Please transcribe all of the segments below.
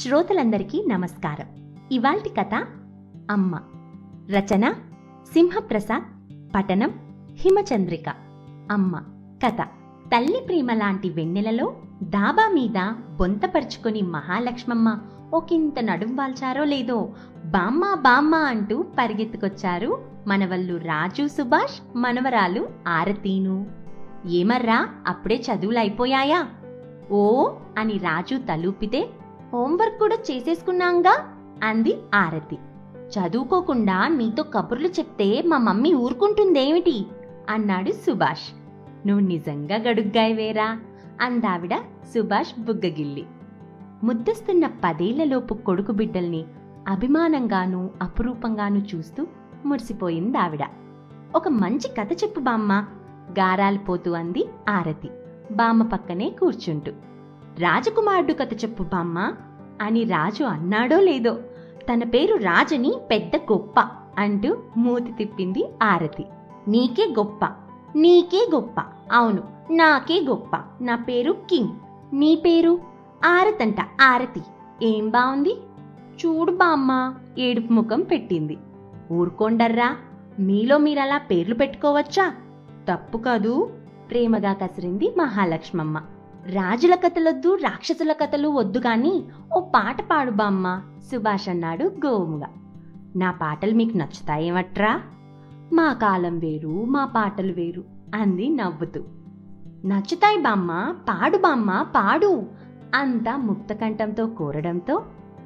శ్రోతలందరికీ నమస్కారం. ఇవాల్టి కథ అమ్మ. రచన సింహప్రసాద్ పఠనం హిమచంద్రిక. అమ్మ. కథ. తల్లి ప్రేమ లాంటి వెన్నెలలో దాబా మీద బొంతపరుచుకొని మహాలక్ష్మమ్మ ఒకంత నడుం వాల్చారో లేదో బామ్మ బామ్మ అంటూ పరిగెత్తుకొచ్చారు మనవళ్ళు రాజు సుభాష్ మనవరాలు ఆరతీను. ఏమర్రా అప్పుడే చదువులు అయిపోయాయా ఓ అని రాజు తలూపితే హోంవర్క్ కూడా చేసేసుకున్నాంగా అంది ఆరతి. చదువుకోకుండా నీతో కబుర్లు చెప్తే మా మమ్మీ ఊరుకుంటుందేమిటి? అన్నాడు సుభాష్. నువ్వు నిజంగా గడుగ్గాయవేరా అందావిడ సుభాష్ బుగ్గగిల్లి. ముద్దస్తున్న పదేళ్ళలోపు కొడుకు బిడ్డల్ని అభిమానంగానూ అపురూపంగానూ చూస్తూ మురిసిపోయిందావిడ ఒక మంచి కథ చెప్పు బామ్మ గారాలిపోతూ అంది ఆరతి. బామ్మ పక్కనే కూర్చుంటూ. రాజకుమారుడు కథ చెప్పు బామ్మ. అని రాజు అన్నాడో లేదో. తన పేరు రాజని పెద్ద గొప్ప అంటూ మూతి తిప్పింది ఆరతి. నీకే గొప్ప. నీకే గొప్ప. అవును నాకే గొప్ప. నా పేరు కింగ్. నీ పేరు? ఆరతంట ఆరతి. ఏం బావుంది? చూడు బామ్మ ఏడుపు ముఖం పెట్టింది. ఊరుకోండర్రా మీలో మీరలా పేర్లు పెట్టుకోవచ్చా? తప్పు కాదు. ప్రేమగా కసిరింది మహాలక్ష్మమ్మ. రాజుల కథలొద్దు రాక్షసుల కథలు వద్దు కానీ ఓ పాట పాడు బామ్మ సుభాష్ అన్నాడు గోముగా నా పాటలు మీకు నచ్చుతాయేమట్రా? మా కాలం వేరు మా పాటలు వేరు అంది నవ్వుతూ. నచ్చుతాయి బామ్మ పాడు బామ్మ పాడు అంతా ముక్తకంఠంతో కోరడంతో.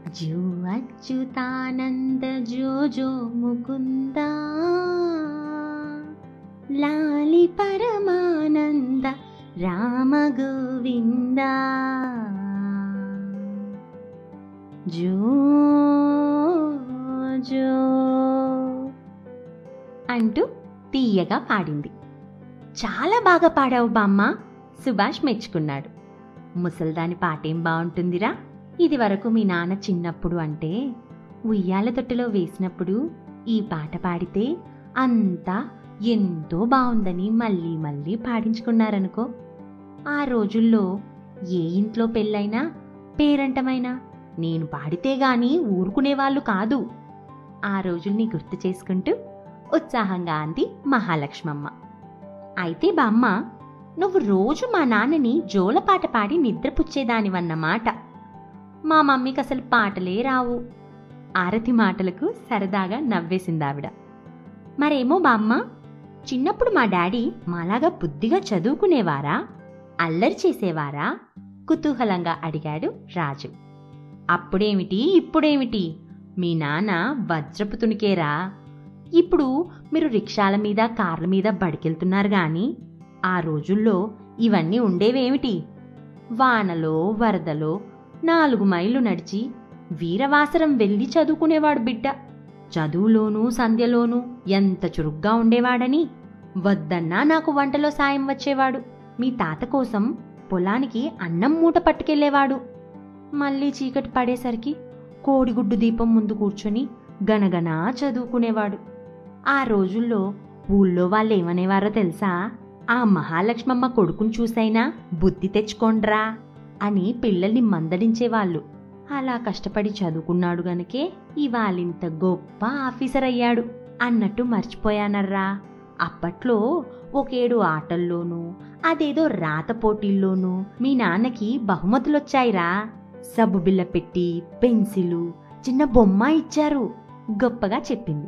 జో అచ్యుతానంద జో జో ముకుందా లాలి పరమానంద రామ గోవింద జో జో అంటూ తీయగా పాడింది. చాలా బాగా పాడావు బామ్మ సుభాష్ మెచ్చుకున్నాడు. ముసల్దాని పాటేం బాగుంటుందిరా ఇది వరకు మీ నాన్న చిన్నప్పుడు అంటే ఉయ్యాల తొట్టెలో వేసినప్పుడు ఈ పాట పాడితే అంతా ఎంతో బాగుందని మళ్ళీ మళ్ళీ పాడించుకున్నారనుకో. ఆ రోజుల్లో ఏ ఇంట్లో పెళ్ళైనా పేరంటమైనా నేను పాడితే గాని ఊరుకునేవాళ్ళు కాదు. ఆ రోజుల్ని గుర్తు చేసుకుంటూ ఉత్సాహంగా అంది మహాలక్ష్మమ్మ. అయితే బామ్మ నువ్వు రోజు మా నాన్నని జోలపాట పాడి నిద్రపుచ్చేదానివన్నమాట మా మమ్మీకి అసలు పాటలే రావు. ఆరతి మాటలకు సరదాగా నవ్వేసిందావిడ. మరేమో బామ్మ చిన్నప్పుడు మా డాడీ మాలాగా బుద్ధిగా చదువుకునేవారా? అల్లరి చేసేవారా? కుతూహలంగా అడిగాడు రాజు. అప్పుడేమిటి? ఇప్పుడేమిటి? మీ నాన్న వజ్రపు తునికేరా ఇప్పుడు మీరు రిక్షాల మీద కార్ల మీద బడికెళ్తున్నారు గాని ఆ రోజుల్లో ఇవన్నీ ఉండేవేమిటి? వానలో వరదలో నాలుగు మైళ్ళు నడిచి వీరవాసరం వెళ్ళి చదువుకునేవాడు బిడ్డ. చదువులోనూ సంధ్యలోనూ ఎంత చురుగ్గా ఉండేవాడని? వద్దన్నా నాకు వంటలో సాయం వచ్చేవాడు. మీ తాత కోసం పొలానికి అన్నం మూట పట్టుకెళ్ళేవాడు మళ్ళీ చీకటి పడేసరికి కోడిగుడ్డు దీపం ముందు కూర్చొని గనగనా చదువుకునేవాడు. ఆ రోజుల్లో ఊళ్ళో వాళ్ళు ఏమనేవారో తెలుసా? ఆ మహాలక్ష్మమ్మ కొడుకుని చూసైనా బుద్ధి తెచ్చుకోండ్రా అని పిల్లల్ని మందలించేవాళ్ళు. అలా కష్టపడి చదువుకున్నాడు గనకే ఇవాళింత గొప్ప ఆఫీసర్ అయ్యాడు అన్నట్టు మర్చిపోయానర్రా. అప్పట్లో ఒకేడు ఆటల్లోనూ అదేదో రాత పోటీల్లోనూ మీ నాన్నకి బహుమతులొచ్చాయిరా. సబ్బు బిల్ల పెట్టి పెన్సిలు చిన్న బొమ్మ ఇచ్చారు గొప్పగా చెప్పింది.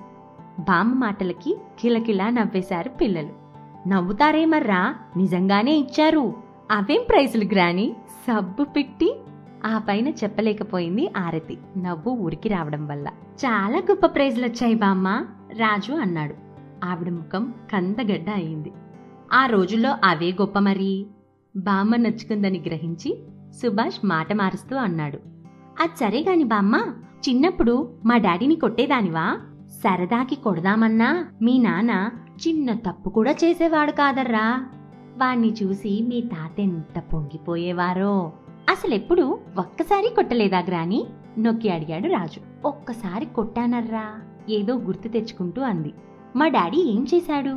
బామ్మ మాటలకి కిలకిలా నవ్వేశారు పిల్లలు. నవ్వుతారేమర్రా నిజంగానే ఇచ్చారు. అవేం ప్రైజులు గ్రాని? సబ్బు పెట్టి. ఆ పైన చెప్పలేకపోయింది ఆరతి నవ్వు ఊరికి రావడం వల్ల. చాలా గొప్ప ప్రైజులు వచ్చాయి బామ్మ రాజు అన్నాడు. ఆవిడ ముఖం కందగడ్డ అయింది. ఆ రోజుల్లో అవే గొప్ప మరి. బామ్మ నచ్చుకుందని గ్రహించి సుభాష్ మాట మారుస్తూ అన్నాడు. అది సరే గాని బామ్మ చిన్నప్పుడు మా డాడీని కొట్టేదానివా? సరదాకి కొడదామన్నా మీ నాన్న చిన్న తప్పు కూడా చేసేవాడు కాదర్రా. వాణ్ణి చూసి మీ తాత ఎంత పొంగిపోయేవారో. అసలెప్పుడు ఒక్కసారి కొట్టలేదా గ్రాని? నొక్కి అడిగాడు రాజు. ఒక్కసారి కొట్టానర్రా ఏదో గుర్తు తెచ్చుకుంటూ అంది. మా డాడీ ఏం చేశాడు?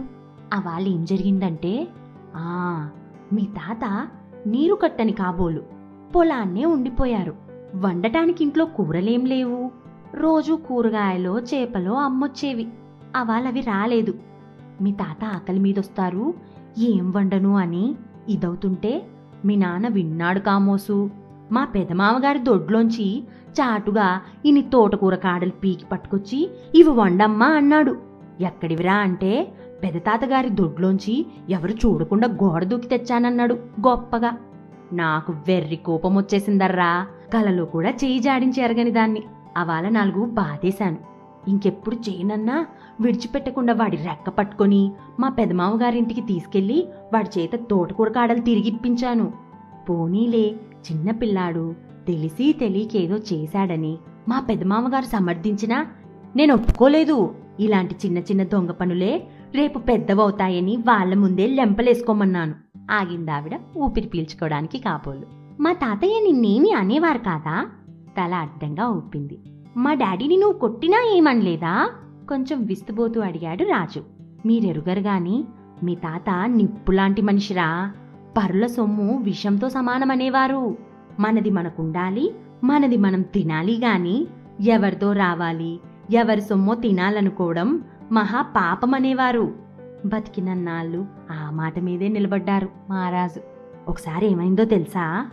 అవాళ ఏం జరిగిందంటే ఆ మీ తాత నీరు కట్టని కాబోలు పొలాన్నే ఉండిపోయారు. వండటానికి ఇంట్లో కూరలేం లేవు. రోజు కూరగాయలో చేపలో అమ్మొచ్చేవి. అవాలవి రాలేదు. మీ తాత ఆకలి మీదొస్తారు. ఏం వండను అని ఇదవుతుంటే మీ నాన్న విన్నాడు కామోసు. మా పెదమామగారి దొడ్లోంచి చాటుగా ఇని తోటకూర కాడలు పీకి పట్టుకొచ్చి ఇవి వండమ్మా అన్నాడు. ఎక్కడివిరా అంటే పెదతాతగారి దొడ్లోంచి ఎవరు చూడకుండా గోడ దూకి తెచ్చానన్నాడు గొప్పగా. నాకు వెర్రి కోపం వచ్చేసిందర్రా కలలో కూడా చేయి జాడించి ఎరగని దాన్ని. అవాల నాలుగు బాధేశాను. ఇంకెప్పుడు చేయనన్నా విడిచిపెట్టకుండా వాడి రెక్క పట్టుకొని మా పెదమామగారింటికి తీసుకెళ్ళి వాడి చేత తోటకూర కాడలు తిరిగిప్పించాను. పోనీలే చిన్నపిల్లాడు తెలిసి తెలియకేదో చేశాడని మా పెదమామగారు సమర్థించినా నేను ఒప్పుకోలేదు ఇలాంటి చిన్న చిన్న దొంగ పనులే రేపు పెద్దవవుతాయని వాళ్ళ ముందే లెంపలేసుకోమన్నాను. ఆగిందావిడ ఊపిరి పీల్చుకోవడానికి కాబోలు. మా తాతయ్య నిన్నేమి అనేవారు కాదా? తల అడ్డంగా ఊపింది. మా డాడీని నువ్వు కొట్టినా ఏమనలేదా? కొంచెం విస్తుబోతూ అడిగాడు రాజు. మీరెరుగరు గాని మీ తాత నిప్పులాంటి మనిషిరా. పరుల సొమ్ము విషంతో సమానమనేవారు. మనది మనకుండాలి మనది మనం తినాలి గాని ఎవరిదో రావాలి. ఎవరి సొమ్మో తినాలనుకోవడం మహా పాపమనేవారు బతికినన్నాళ్ళు ఆ మాట మీదే నిలబడ్డారు మహారాజు. ఒకసారి ఏమైందో తెలుసా?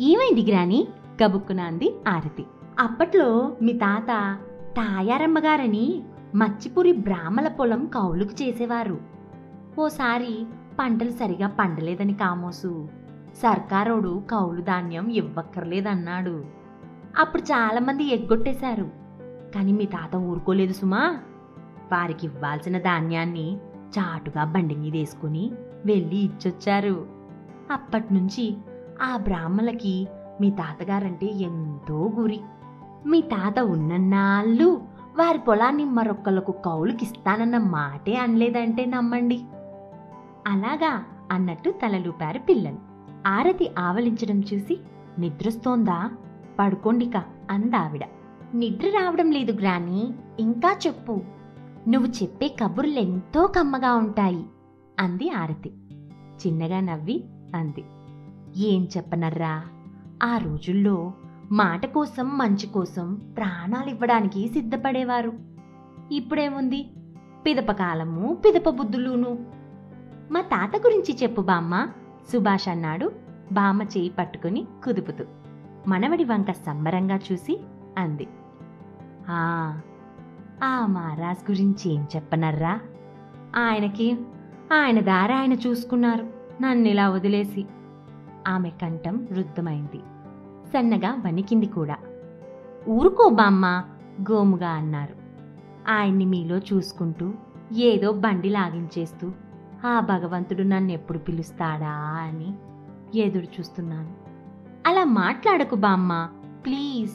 ఏమైంది గ్రాని గబుక్కున అంది ఆరతి. అప్పట్లో మీ తాత తాయారమ్మగారని మచ్చిపూరి బ్రాహ్మల పొలం కౌలుకు చేసేవారు. ఓసారి పంటలు సరిగా పండలేదని కామోసు. సర్కారోడు కౌలు ధాన్యం ఇవ్వక్కర్లేదన్నాడు. అప్పుడు చాలామంది ఎగ్గొట్టేశారు. కానీ మీ తాత ఊరుకోలేదు సుమా. వారికి ఇవ్వాల్సిన ధాన్యాన్ని చాటుగా బండి మీద వేసుకుని వెళ్ళి ఇచ్చొచ్చారు. అప్పట్నుంచి ఆ బ్రాహ్మలకి మీ తాతగారంటే ఎంతో గురి. మీ తాత ఉన్నన్నాళ్ళు వారి పొలాన్ని మరొక్కలకు కౌలుకిస్తానన్న మాటే అనలేదంటే నమ్మండి. అలాగా అన్నట్టు తలలూపారు పిల్లలు. ఆరతి ఆవలించడం చూసి నిద్రస్తోందా? పడుకోండిక అందావిడ. నిద్ర రావడం లేదు గ్రాని ఇంకా చెప్పు. నువ్వు చెప్పే కబుర్లెంతో కమ్మగా ఉంటాయి అంది ఆరతి. చిన్నగా నవ్వి అంది. ఏం చెప్పనర్రా? ఆ రోజుల్లో మాట కోసం మంచి కోసం ప్రాణాలివ్వడానికి సిద్ధపడేవారు. ఇప్పుడేముంది? పిదపకాలము పిదప బుద్ధులును. మా తాత గురించి చెప్పు బామ్మ సుభాష్ అన్నాడు బామ్మ చేయి పట్టుకుని కుదుపుతూ. మనవడి వంక సంబరంగా చూసి అంది. ఆ. ఆ మహారాజ్ గురించి ఏం చెప్పనర్రా? ఆయనకి ఆయన దారి ఆయన చూసుకున్నారు. నన్ను ఇలా వదిలేసి. ఆమె కంఠం రుద్ధమైంది. సన్నగా వణికింది కూడా. ఊరుకో బామ్మ గోముగా అన్నారు. ఆయన్ని మీలో చూసుకుంటూ ఏదో బండి లాగించేస్తూ ఆ భగవంతుడు నన్ను ఎప్పుడు పిలుస్తాడా అని ఎదురు చూస్తున్నాను. అలా మాట్లాడకు బామ్మ ప్లీజ్.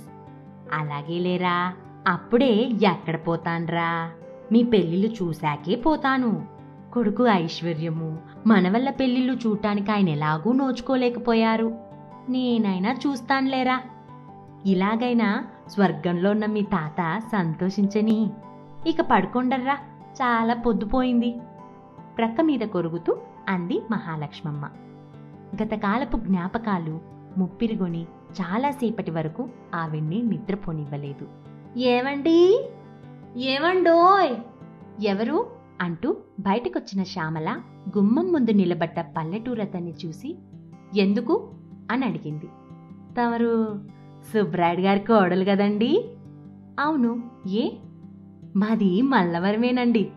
అలాగే లేరా అప్పుడే ఎక్కడ పోతాన్రా? మీ పెళ్ళిళ్ళు చూశాకే పోతాను. కొడుకు ఐశ్వర్యము మనవల్ల పెళ్ళిళ్ళు చూడటానికి ఆయన ఎలాగూ నోచుకోలేకపోయారు. నేనైనా చూస్తానులేరా? ఇలాగైనా స్వర్గంలో ఉన్న మీ తాత సంతోషించని. ఇక పడుకోండర్రా చాలా పొద్దుపోయింది ప్రక్క మీద కొరుగుతూ అంది మహాలక్ష్మమ్మ. గతకాలపు జ్ఞాపకాలు ముప్పిరిగొని చాలాసేపటి వరకు ఆవిడ్ని నిద్రపోనివ్వలేదు. ఏమండి ఏమండోయ్ ఎవరు? అంటూ బయటకొచ్చిన శ్యామల గుమ్మం ముందు నిలబడ్డ పల్లెటూరతన్ని చూసి ఎందుకు? అని అడిగింది. తమరు సుబ్రాయుడు గారి కోడలు కదండి. అవును. ఏ? మాది మల్లవరమేనండి.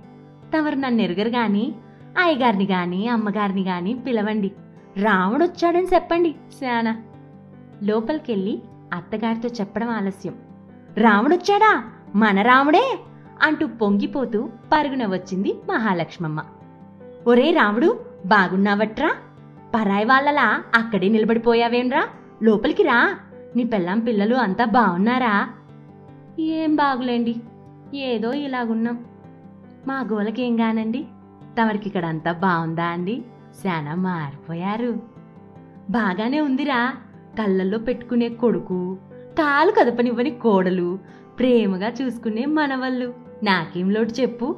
తమరు నన్ను ఎరుగరు కానీ అయ్యగారిని కానీ అమ్మగారిని కానీ పిలవండి. రాముడు వచ్చాడని చెప్పండి శానా లోపలికెళ్ళి అత్తగారితో చెప్పడం ఆలస్యం. రాముడొచ్చాడా మన రాముడే అంటూ పొంగిపోతూ పరుగున వచ్చింది మహాలక్ష్మమ్మ. ఒరే రాముడు బాగున్నావట్రా? పరాయి వాళ్ళలా అక్కడే నిలబడిపోయావేంరా? లోపలికి రా. నీ పెళ్ళాం పిల్లలు అంతా బాగున్నారా? ఏం బాగులేండి. ఏదో ఇలాగున్నాం. మా గోలకేం గానండి? తమరికి ఇక్కడ అంతా బాగుందా అండి? శానా మారిపోయారు. బాగానే ఉందిరా. కళ్ళల్లో పెట్టుకునే కొడుకు కాలు కదపనివ్వని కోడలు ప్రేమగా చూసుకునే మనవళ్ళు. నాకేం లోటు చెప్పు.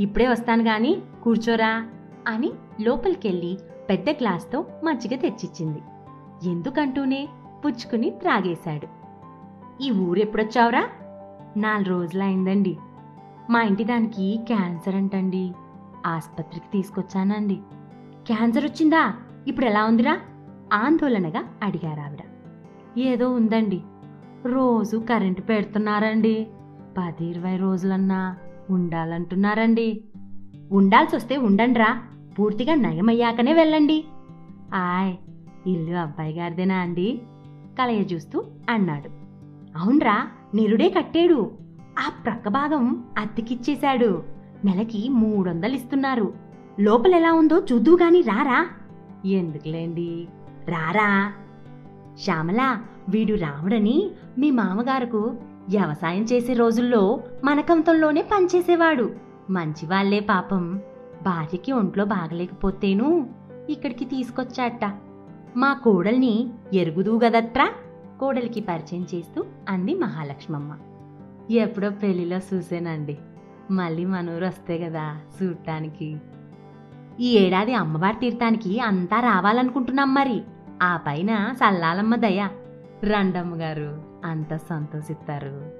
ఇప్పుడే వస్తాను గాని కూర్చోరా అని లోపలికెళ్ళి పెద్ద గ్లాస్తో మజ్జిగ తెచ్చిచ్చింది. ఎందుకంటూనే పుచ్చుకుని త్రాగేశాడు. ఈ ఊరు ఎప్పుడొచ్చావురా నాలుగు రోజులైందండి. మా ఇంటి దానికి క్యాన్సర్ అంటండి. ఆసుపత్రికి తీసుకొచ్చానండి. క్యాన్సర్ వచ్చిందా? ఇప్పుడు ఎలా ఉందిరా? ఆందోళనగా అడిగారావిడ. ఏదో ఉందండి. రోజు కరెంటు పెడుతున్నారండి. పది ఇరవై రోజులన్నా ఉండాలంటున్నారండి. ఉండాల్సి వస్తే ఉండండిరా పూర్తిగా నయమయ్యాకనే వెళ్ళండి. ఆయ్ ఇల్లు అబ్బాయి గారిదేనా అండి? కలయ చూస్తూ అన్నాడు. అవునరా నిరుడే కట్టాడు. ఆ ప్రక్క భాగం అద్దెకిచ్చేశాడు. నెలకి మూడొందలు ఇస్తున్నారు లోపల ఎలా ఉందో చూద్దూ గాని రారా. ఎందుకులేండి? రారా. శ్యామల వీడు రాముడని మీ మామగారుకు వ్యవసాయం చేసే రోజుల్లో మనకంతంలోనే పనిచేసేవాడు. మంచివాళ్ళే పాపం. భార్యకి ఒంట్లో బాగలేకపోతేను ఇక్కడికి తీసుకొచ్చాట. మా కోడల్ని ఎరుగుదూ గదట్రా? కోడలికి పరిచయం చేస్తూ అంది మహాలక్ష్మమ్మ. ఎప్పుడో పెళ్ళిలో చూసానండి మళ్ళీ మనూరు వస్తే కదా చూడటానికి ఈ ఏడాది అమ్మవారి తీర్థానికి అంతా రావాలనుకుంటున్నాం మరి. ఆ పైన సల్లాలమ్మ దయ. రండమ్మ గారు. అంత సంతోషిస్తారు.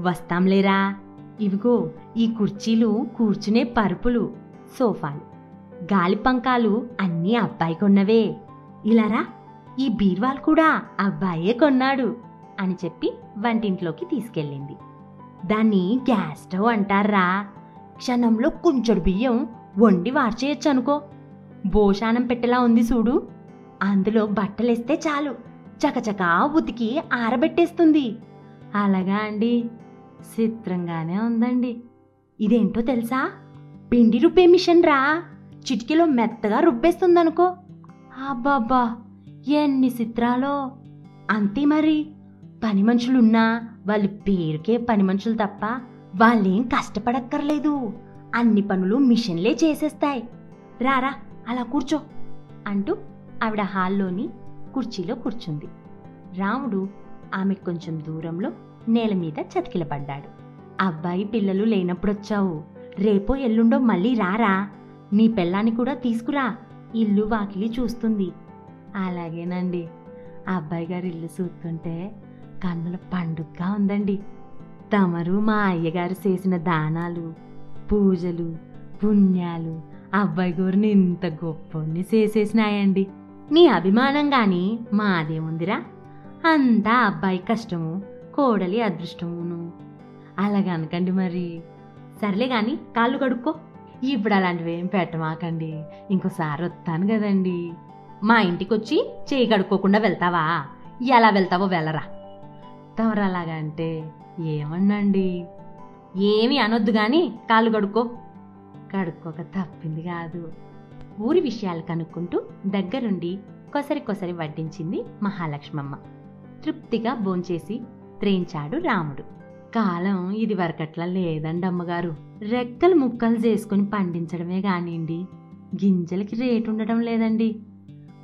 వస్తాంలేరా? ఇవిగో ఈ కుర్చీలు కూర్చునే పరుపులు సోఫాలు గాలి పంకాలు అన్నీ అబ్బాయి కొన్నవే. ఇలారా ఈ బీర్వాల్ కూడా అబ్బాయే కొన్నాడు అని చెప్పి వంటింట్లోకి తీసుకెళ్ళింది. దాన్ని గ్యాస్ స్టవ్ అంటారా? క్షణంలో కొంచెడు బియ్యం వండి వార్చేయచ్చు అనుకో భోషానం పెట్టెలా ఉంది చూడు. అందులో బట్టలేస్తే చాలు. చకచకా ఉతికి ఆరబెట్టేస్తుంది. అలాగా అండి. చిత్రంగానే ఉందండి. ఇదేంటో తెలుసా? పిండి రుబ్బే మిషన్ రా. చిటికీలో మెత్తగా రుబ్బేస్తుందనుకో. అబ్బాబ్బా! ఎన్ని చిత్రాలో! అంతే మరి. పని మనుషులున్నా వాళ్ళ పేరుకే పని మనుషులు తప్ప వాళ్ళేం కష్టపడక్కర్లేదు. అన్ని పనులు మిషన్లే చేసేస్తాయి. రారా అలా కూర్చో అంటూ ఆవిడ హాల్లోని కుర్చీలో కూర్చుంది. రాముడు ఆమె కొంచెం దూరంలో నేల మీద చతికిలపడ్డాడు. అబ్బాయి పిల్లలు లేనప్పుడొచ్చావు. రేపో ఎల్లుండో మళ్ళీ రారా. నీ పెళ్ళాన్ని కూడా తీసుకురా. ఇల్లు వాకిలి చూస్తుంది. అలాగేనండి. అబ్బాయి గారి ఇల్లు చూస్తుంటే కన్నుల పండుగగా ఉందండి. తమరు మా అయ్యగారు చేసిన దానాలు పూజలు పుణ్యాలు అబ్బాయి గారిని ఇంత గొప్పని చేసేసినాయండి. నీ అభిమానం గాని మాదేముందిరా అంతా అబ్బాయి కష్టము కోడలి అదృష్టమును. అలాగనకండి మరి. సర్లే గాని కాళ్ళు కడుక్కో. ఇప్పుడు అలాంటివి ఏం పెట్టమాకండి. ఇంకోసారి వస్తాను కదండి. మా ఇంటికి వచ్చి చేయి కడుక్కోకుండా వెళ్తావా? ఎలా వెళ్తావో వెళ్ళరా. తమరు అలాగంటే ఏమన్నండి? ఏమి అనొద్దు కానీ కాళ్ళు కడుక్కో. కడుక్కోక తప్పింది కాదు. ఊరి విషయాలు కనుక్కుంటూ దగ్గరుండి కొసరి కొసరి వడ్డించింది మహాలక్ష్మమ్మ. తృప్తిగా భోంచేసి త్రేంచాడు రాముడు. కాలం ఇది వరకట్లా లేదండి అమ్మగారు. రెక్కలు ముక్కలు చేసుకుని పండించడమే కానివ్వండి గింజలకి రేటు ఉండడం లేదండి.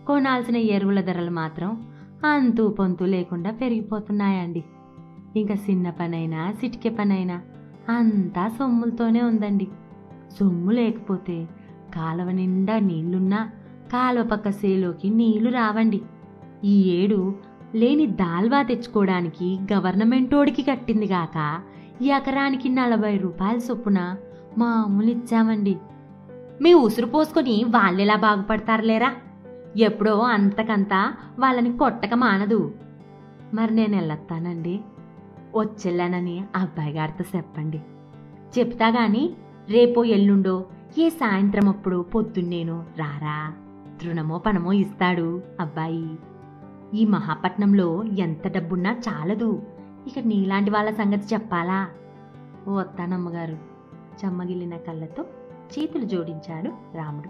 కొనాల్సిన ఎరువుల ధరలు మాత్రం అంతూ పొంతు లేకుండా పెరిగిపోతున్నాయండి. ఇంకా చిన్న పనైనా సిటికే పనైనా అంతా సొమ్ములతోనే ఉందండి. సొమ్ము లేకపోతే కాలువ నిండా నీళ్ళున్నా కాలువ పక్క సేలోకి నీళ్ళు రావండి. ఈ ఏడు లేని దాల్వా తెచ్చుకోవడానికి గవర్నమెంటోడికి కట్టింది గాక ఎకరానికి నలభై రూపాయల చొప్పున మామూలు ఇచ్చామండి మీ ఉసురు పోసుకొని వాళ్ళెలా బాగుపడతారులేరా? ఎప్పుడో అంతకంతా వాళ్ళని కొట్టక మానదు. మరి నేను వెళ్ళొస్తానండి వచ్చెళ్ళానని అబ్బాయి గారితో చెప్పండి. చెప్తా గాని రేపో ఎల్లుండో ఏ సాయంత్రం అప్పుడు పొద్దున్నేను రారా? తృణమో పణమో ఇస్తాడు అబ్బాయి. ఈ మహాపట్నంలో ఎంత డబ్బున్నా చాలదు. ఇక నీలాంటి వాళ్ళ సంగతి చెప్పాలా? ఓ వస్తానమ్మగారు చెమ్మగిలిన కళ్ళతో చేతులు జోడించాడు రాముడు.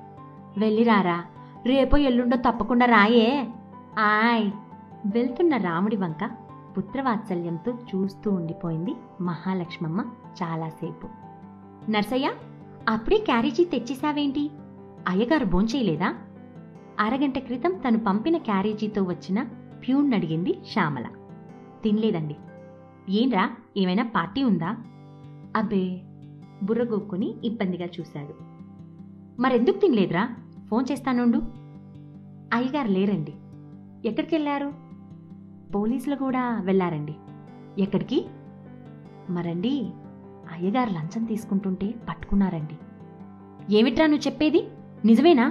వెళ్ళిరారా రేపో ఎల్లుండో తప్పకుండా రాయే. ఆయ్! వెళ్తున్న రాముడి వంక పుత్రవాత్సల్యంతో చూస్తూ ఉండిపోయింది మహాలక్ష్మమ్మ చాలాసేపు. నర్సయ్య! అప్పుడే క్యారేజీ తెచ్చేశావేంటి? అయ్యగారు భోంచేయలేదా? అరగంట క్రితం తను పంపిన క్యారేజీతో వచ్చిన ప్యూన్ అడిగింది శ్యామల. తినలేదండి. ఏంరా ఏమైనా పార్టీ ఉందా? అబ్బే బుర్రగొక్కుని ఇబ్బందిగా చూశాడు. మరెందుకు తినలేదురా? ఫోన్ చేస్తానుండు అయ్యగారు లేరండి. ఎక్కడికి వెళ్ళారు పోలీసులు కూడా వెళ్ళారండి ఎక్కడికి? మరండి. అయ్యగారు లంచం తీసుకుంటుంటే పట్టుకున్నారండి. ఏమిట్రా నువ్వు చెప్పేది? నిజమేనా?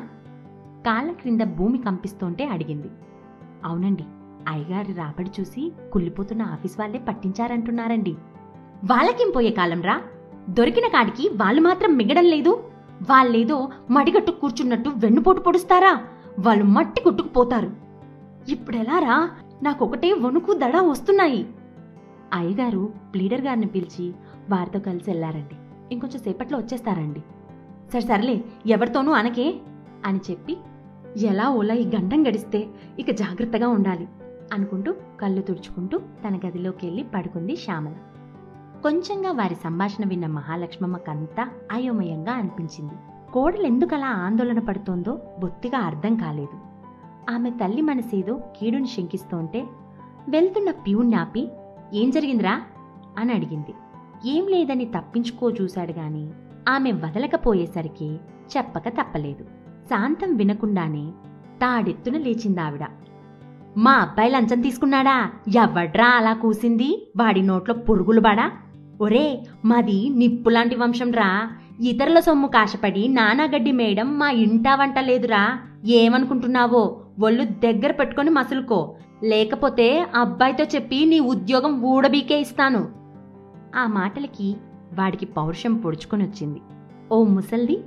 కాళ్ళ క్రింద భూమి కంపిస్తుంటే అడిగింది. అవునండి అయ్యగారి రాబడి చూసి కుళ్ళిపోతున్న ఆఫీస్ వాళ్ళే పట్టించారంటున్నారండి. వాళ్ళకేం పోయే కాలంరా దొరికిన కాడికి వాళ్ళు మాత్రం మిగడం లేదు. వాళ్ళేదో మడిగట్టు కూర్చున్నట్టు వెన్నుపోటు పొడుస్తారా? వాళ్ళు మట్టి కొట్టుకుపోతారు. ఇప్పుడెలారా నాకొకటే వణుకు దడ వస్తున్నాయి. అయ్యగారు ప్లీడర్ గారిని పిలిచి వారితో కలిసి వెళ్ళారండి. ఇంకొంచెం సేపట్లో వచ్చేస్తారండి. సరే సర్లే ఎవరితోనూ అనకే అని చెప్పి ఎలా ఓలా ఈ గండం గడిస్తే ఇక జాగ్రత్తగా ఉండాలి అనుకుంటూ కళ్ళు తుడుచుకుంటూ తన గదిలోకి వెళ్ళి పడుకుంది శ్యామల. కొంచెంగా వారి సంభాషణ విన్న మహాలక్ష్మమ్మకంతా అయోమయంగా అనిపించింది. కోడలు ఎందుకలా ఆందోళన పడుతోందో బొత్తిగా అర్థం కాలేదు. ఆమె తల్లి మనసేదో కీడుని శంకిస్తోంటే వెళ్తున్న ప్యూన్ ఆపి ఏం జరిగిందిరా? అని అడిగింది. ఏం లేదని తప్పించుకో చూశాడు గాని ఆమె వదలకపోయేసరికి చెప్పక తప్పలేదు. శాంతం వినకుండానే తాడెత్తున లేచిందావిడ. మా అబ్బాయి లంచం తీసుకున్నాడా? ఎవడ్రా అలా కూసింది? వాడి నోట్లో పురుగులు బాడా ఒరే మాది నిప్పులాంటి వంశం రా. ఇతరుల సొమ్ము కాశపడి నానాగడ్డి మేయడం మా ఇంటా వంట లేదురా. ఏమనుకుంటున్నావో ఒళ్ళు దగ్గర పెట్టుకొని మసులుకో. లేకపోతే అబ్బాయితో చెప్పి నీ ఉద్యోగం ఊడబీకే ఇస్తాను. ఆ మాటలకి వాడికి పౌరుషం పొడుచుకొని వచ్చింది ఓ ముసల్ది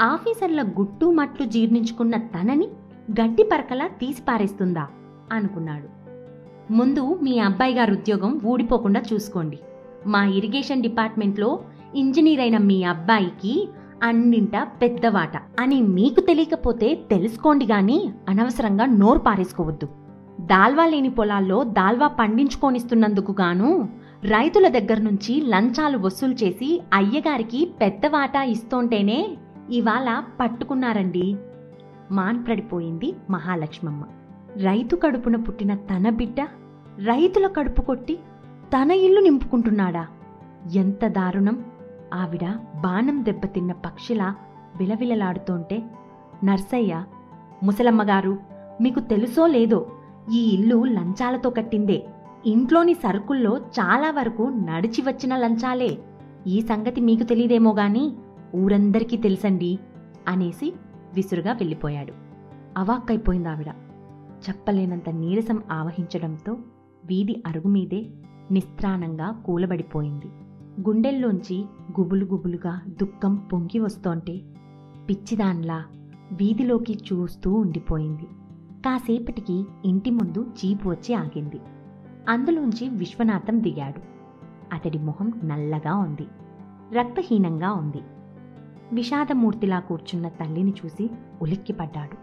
ఆఫీసర్ల గుట్టు మట్లు జీర్ణించుకున్న తనని గడ్డి పరకలా తీసిపారేస్తుందా అనుకున్నాడు. ముందు మీ అబ్బాయి గారి ఉద్యోగం ఊడిపోకుండా చూసుకోండి. మా ఇరిగేషన్ డిపార్ట్మెంట్లో ఇంజనీర్ అయిన మీ అబ్బాయికి అన్నింట పెద్దవాట అని మీకు తెలియకపోతే తెలుసుకోండి గాని అనవసరంగా నోరు పారేసుకోవద్దు. దాల్వా లేని పొలాల్లో దాల్వా పండించుకొనిస్తున్నందుకు గాను రైతుల దగ్గర నుంచి లంచాలు వసూలు చేసి అయ్యగారికి పెద్ద వాటా ఇస్తోంటేనే ఇవాళ పట్టుకున్నారండి. మాన్పడిపోయింది మహాలక్ష్మమ్మ. రైతు కడుపున పుట్టిన తన బిడ్డ రైతుల కడుపు కొట్టి తన ఇల్లు నింపుకుంటున్నాడా? ఎంత దారుణం. ఆవిడ బాణం దెబ్బతిన్న పక్షిలా విలవిలలాడుతోంటే నర్సయ్య ముసలమ్మగారు మీకు తెలుసో లేదో ఈ ఇల్లు లంచాలతో కట్టిందే. ఇంట్లోని సరుకుల్లో చాలా వరకు నడిచి వచ్చిన లంచాలే. ఈ సంగతి మీకు తెలియదేమో గాని ఊరందరికీ తెలుసండి అనేసి విసురుగా వెళ్ళిపోయాడు. అవాక్కైపోయింది ఆవిడ. చెప్పలేనంత నీరసం ఆవహించడంతో వీధి అరుగుమీదే నిస్త్రాణంగా కూలబడిపోయింది. గుండెల్లోంచి గుబులు గుబులుగా దుఃఖం పొంగి వస్తోంటే పిచ్చిదాన్లా వీధిలోకి చూస్తూ ఉండిపోయింది. కాసేపటికి ఇంటి ముందు జీపు వచ్చి ఆగింది. అందులోంచి విశ్వనాథం దిగాడు. అతడి మొహం నల్లగా ఉంది. రక్తహీనంగా ఉంది. విషాదమూర్తిలా కూర్చున్న తల్లిని చూసి ఉలిక్కిపడ్డాడు.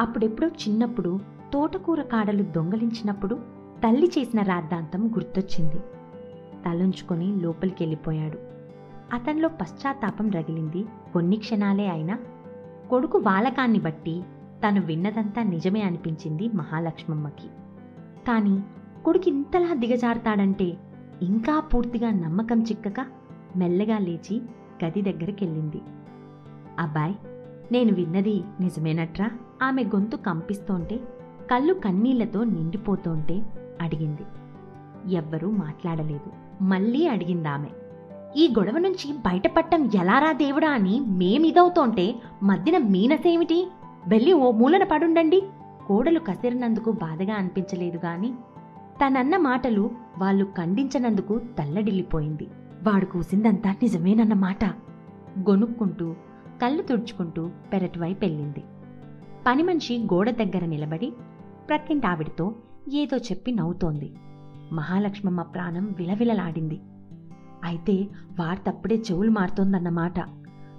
అప్పుడెప్పుడో చిన్నప్పుడు తోటకూర కాడలు దొంగలించినప్పుడు తల్లి చేసిన రాద్ధాంతం గుర్తొచ్చింది. తలుంచుకొని లోపలికి వెళ్ళిపోయాడు అతనిలో పశ్చాత్తాపం రగిలింది. కొన్ని క్షణాలే అయినా కొడుకు వాలకాన్ని బట్టి తను విన్నదంతా నిజమే అనిపించింది మహాలక్ష్మమ్మకి. కానీ కొడుకు ఇంతలా దిగజారుతాడంటే ఇంకా పూర్తిగా నమ్మకం చిక్కక మెల్లగా లేచి గది దగ్గరికెళ్ళింది. అబ్బాయ్ నేను విన్నది నిజమేనట్రా? ఆమె గొంతు కంపిస్తోంటే కళ్ళు కన్నీళ్ళతో నిండిపోతోంటే అడిగింది. ఎవ్వరూ మాట్లాడలేదు. మళ్ళీ అడిగిందామె ఈ గొడవ నుంచి బయటపడటం ఎలారా దేవుడా అని మేమిదవుతోంటే మధ్యన మీనసేమిటి? వెళ్ళి ఓ మూలన పడుండండి. కోడలు కసిరినందుకు బాధగా అనిపించలేదు గాని తనన్న మాటలు వాళ్ళు ఖండించనందుకు తల్లడిల్లిపోయింది. వాడు కూసిందంతా నిజమేనన్నమాట. గొనుక్కుంటూ కళ్ళు తుడుచుకుంటూ పెరటివైపు వెళ్ళింది పని మనిషి గోడ దగ్గర నిలబడి ప్రక్కింటి ఆవిడతో ఏదో చెప్పి నవ్వుతోంది. మహాలక్ష్మమ్మ ప్రాణం విలవిలలాడింది. అయితే వార్తప్పుడే చెవులు మారుతోందన్నమాట.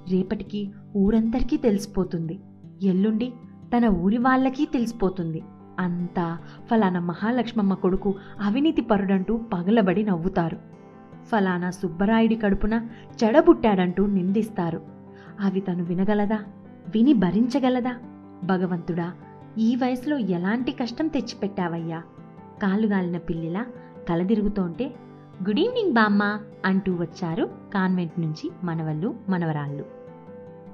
రేపటికి ఊరందరికీ తెలిసిపోతుంది. ఎల్లుండి తన ఊరి వాళ్ళకి తెలిసిపోతుంది. అంతా ఫలానా మహాలక్ష్మమ్మ కొడుకు అవినీతి పరుడంటూ పగలబడి నవ్వుతారు. ఫలానా సుబ్బరాయుడి కడుపున చెడబుట్టాడంటూ నిందిస్తారు. అవి తను వినగలదా? విని భరించగలదా? భగవంతుడా ఈ వయసులో ఎలాంటి కష్టం తెచ్చిపెట్టావయ్యా? కాలుగాలిన పిల్లిలా కలదిరుగుతోంటే గుడ్ ఈవినింగ్ బామ్మ అంటూ వచ్చారు కాన్వెంట్ నుంచి మనవళ్ళు మనవరాళ్ళు.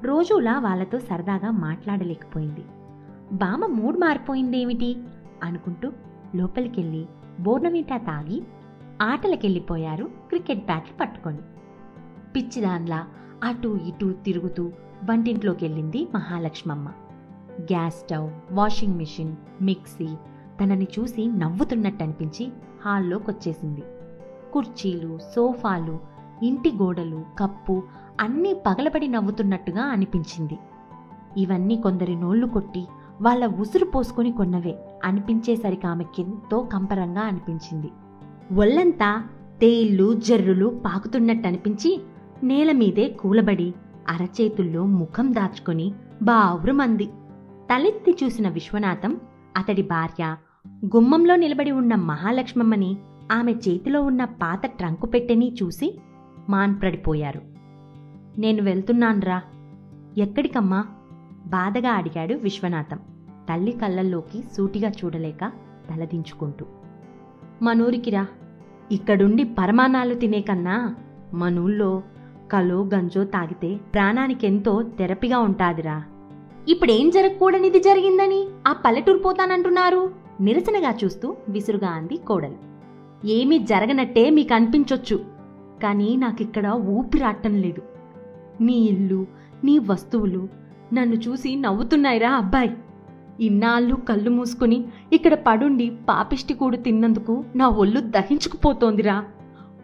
రోజులా వాళ్ళతో సరదాగా మాట్లాడలేకపోయింది. బామ మూడ్ మారిపోయిందేమిటి? అనుకుంటూ లోపలికెళ్ళి బోర్నమీటా తాగి ఆటలకెళ్ళిపోయారు క్రికెట్ బ్యాట్లు పట్టుకొని. పిచ్చిదాన్లా అటూ ఇటూ తిరుగుతూ వంటింట్లోకి వెళ్ళింది Mahalakshmamma. Gas stove washing machine mixie తనని చూసి నవ్వుతున్నట్టు అనిపించి హాల్లోకి వచ్చేసింది కుర్చీలు సోఫాలు ఇంటి గోడలు కప్పు అన్నీ పగలబడి నవ్వుతున్నట్టుగా అనిపించింది. ఇవన్నీ కొందరి నోళ్ళు కొట్టి వాళ్ళ ఉసురు పోసుకొని కొన్నవే అనిపించేసరికి ఆమెకెంతో కంపరంగా అనిపించింది. ఒళ్ళంతా తేళ్ళు జర్రులు పాకుతున్నట్టు అనిపించి నేల మీదే కూలబడి అరచేతుల్లో ముఖం దాచుకొని బావురుమంది. తలెత్తి చూసిన విశ్వనాథం అతడి భార్య గుమ్మంలో నిలబడి ఉన్న మహాలక్ష్మమ్మని ఆమె చేతిలో ఉన్న పాత ట్రంకు పెట్టెని చూసి మాన్పడిపోయారు. నేను వెళ్తున్నాన్రా. ఎక్కడికమ్మా? బాధగా అడిగాడు విశ్వనాథం. తల్లి కళ్ళల్లోకి సూటిగా చూడలేక తలదించుకుంటూ. మనూరికిరా ఇక్కడుండి పరమాణాలు తినే కన్నా మనూళ్ళో కలో గంజో తాగితే ప్రాణానికెంతో థెరపీగా ఉంటాదిరా. ఇప్పుడేం జరగకూడనిది జరిగిందని ఆ పల్లెటూరు పోతానంటున్నారు? నిరసనగా చూస్తూ విసురుగా అంది కోడలు. ఏమీ జరగనట్టే మీకు అనిపించొచ్చు కానీ నాకిక్కడ ఊపిరాటం లేదు. నీ ఇల్లు నీ వస్తువులు నన్ను చూసి నవ్వుతున్నాయిరా అబ్బాయి. ఇన్నాళ్ళు కళ్ళు మూసుకుని ఇక్కడ పడుండి పాపిష్టి కూడు తిన్నందుకు నా ఒళ్ళు దహించుకుపోతోందిరా.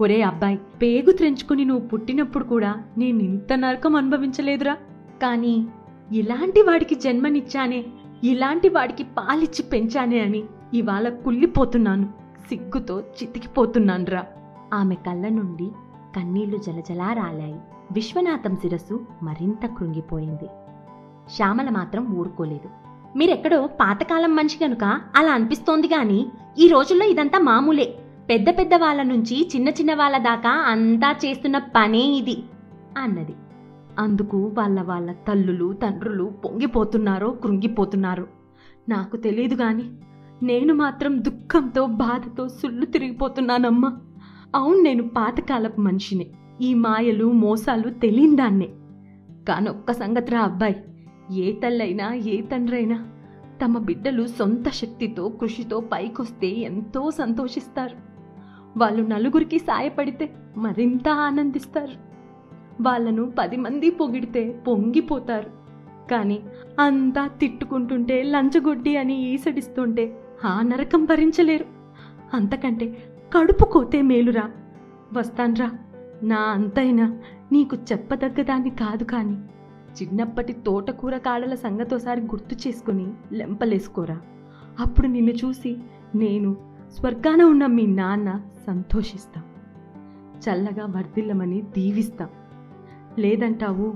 ఒరే అబ్బాయి పేగు త్రెంచుకుని నువ్వు పుట్టినప్పుడు కూడా నేను ఇంత నరకం అనుభవించలేదురా. కానీ ఇలాంటి వాడికి జన్మనిచ్చానే ఇలాంటి వాడికి పాలిచ్చి పెంచానే అని ఇవాళ కుళ్ళిపోతున్నాను సిగ్గుతో చితికిపోతున్నాన్రా. ఆమె కళ్ళ నుండి కన్నీళ్ళు జలజలా రాలాయి. విశ్వనాథం శిరస్సు మరింత కృంగిపోయింది. శ్యామల మాత్రం ఊరుకోలేదు. మీరెక్కడో పాతకాలం మనిషి కనుక అలా అనిపిస్తోంది గాని ఈ రోజుల్లో ఇదంతా మామూలే. పెద్ద పెద్ద వాళ్ళ నుంచి చిన్న చిన్న వాళ్ళ దాకా అంతా చేస్తున్న పనే ఇది అన్నది. అందుకు వాళ్ళ వాళ్ళ తల్లులు తండ్రులు పొంగిపోతున్నారో కృంగిపోతున్నారో. నాకు తెలియదు గాని నేను మాత్రం దుఃఖంతో బాధతో సుళ్ళు తిరిగిపోతున్నానమ్మా. అవును నేను పాతకాలపు మనిషిని. ఈ మాయలు మోసాలు తెలియందాన్నే కానొక్క సంగతిరా అబ్బాయి ఏ తల్లైనా ఏ తండ్రైనా తమ బిడ్డలు సొంత శక్తితో కృషితో పైకొస్తే ఎంతో సంతోషిస్తారు. వాళ్ళు నలుగురికి సాయపడితే మరింత ఆనందిస్తారు. వాళ్ళను పది మంది పొగిడితే పొంగిపోతారు. కానీ అంతా తిట్టుకుంటుంటే లంచగొడ్డి అని ఈసడిస్తుంటే ఆ నరకం భరించలేరు. అంతకంటే కడుపు కోతే మేలురా. వస్తాన్రా. నా అంతైనా నీకు చెప్పదగ్గదాన్ని కాదు కానీ చిన్నప్పటి తోటకూర కాడల సంగతోసారి గుర్తు చేసుకుని లెంపలేసుకోరా. అప్పుడు నిన్ను చూసి నేను స్వర్గాన ఉన్న మీ నాన్న సంతోషిస్తాం. చల్లగా వర్ధిల్లమని దీవిస్తాం. లేదంటావు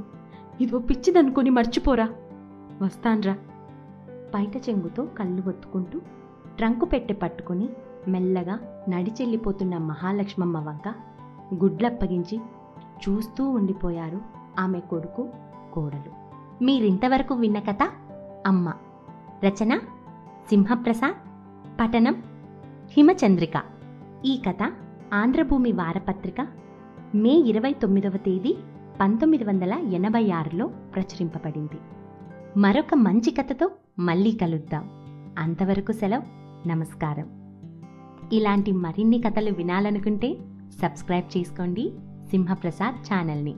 ఇదో పిచ్చిదనుకొని మర్చిపోరా. వస్తాన్రా. బయట చెంగుతో కళ్ళు ఒత్తుకుంటూ ట్రంకు పెట్టె పట్టుకుని మెల్లగా నడిచెళ్ళిపోతున్న మహాలక్ష్మమ్మ వంక గుడ్లప్పగించి చూస్తూ ఉండిపోయారు ఆమె కొడుకు కోడలు. మీరింతవరకు విన్న కథ అమ్మ. రచన సింహప్రసాద్ పఠనం హిమచంద్రిక. ఈ కథ ఆంధ్రభూమి వారపత్రిక మే ఇరవై తొమ్మిదవ తేదీ పంతొమ్మిది వందల ఎనభై ఆరులో ప్రచురింపబడింది. మరొక మంచి కథతో మళ్ళీ కలుద్దాం. అంతవరకు సెలవు. నమస్కారం. ఇలాంటి మరిన్ని కథలు వినాలనుకుంటే సబ్స్క్రైబ్ చేసుకోండి సింహప్రసాద్ ఛానల్ని.